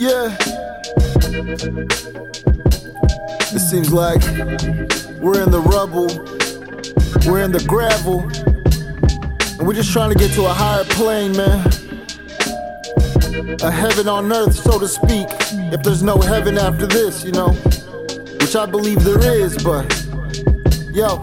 Yeah. It seems like we're in the rubble, we're in the gravel, and we're just trying to get to a higher plane, man. A heaven on earth, so to speak, if there's no heaven after this, you know. Which I believe there is, but yo.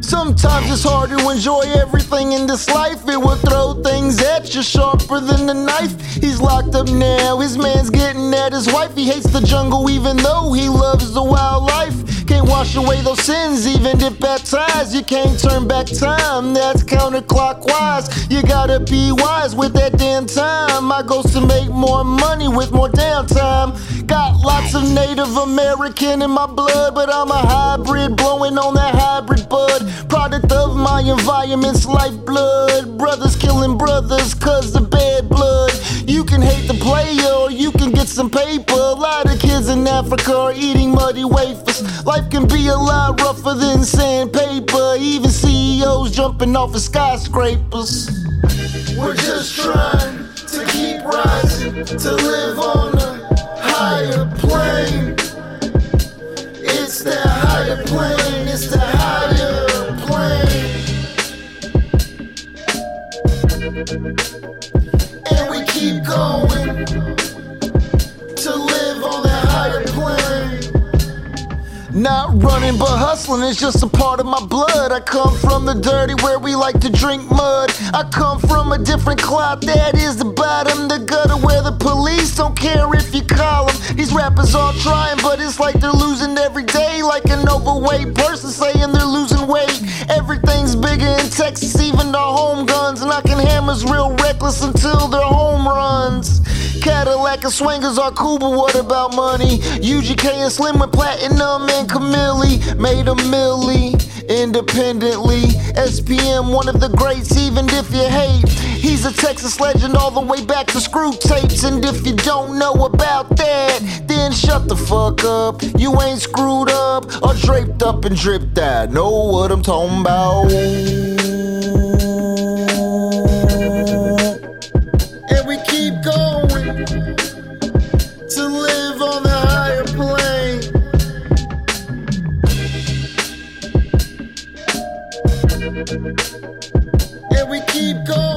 Sometimes it's hard to enjoy everything in this life. It will throw things at you sharper than a knife. He's locked up now, his man's getting at his wife. He hates the jungle even though he loves the wildlife. Can't wash away those sins, even if baptized. You can't turn back time, that's counterclockwise. You gotta be wise with that damn time. My goal's to make more money with more downtime. Got lots of Native American in my blood, but I'm a hybrid, blowing on that hybrid bud. Product of my environment's lifeblood. Brothers killing brothers cause of bad blood. You can hate the player or you can get some paper. A lot of kids in Africa are eating muddy wafers. Life can be a lot rougher than sandpaper. Even CEOs jumping off of skyscrapers. We're just trying to keep rising, to live on a higher plane. It's that higher plane, it's the And we keep going to live on that higher plane. Not running but hustling is just a part of my blood. I come from the dirty where we like to drink mud. I come from a different cloth that is the bottom, the gutter where the police don't care if you call them. These rappers all trying, but it's like they're losing every day. Like an overweight person saying they're losing weight. Everything's bigger in Texas, even the home guns. Knocking hammers real reckless until they're home runs. Cadillac and swingers are cool, but what about money? UGK and Slim with Platinum and Camille made a milli independently. SPM, one of the greats, even if you hate. He's a Texas legend all the way back to screw tapes. And if you don't know about that, then shut the fuck up. You ain't screwed up or draped up and dripped out. Know what I'm talking about? to live on the higher plane. And we keep going.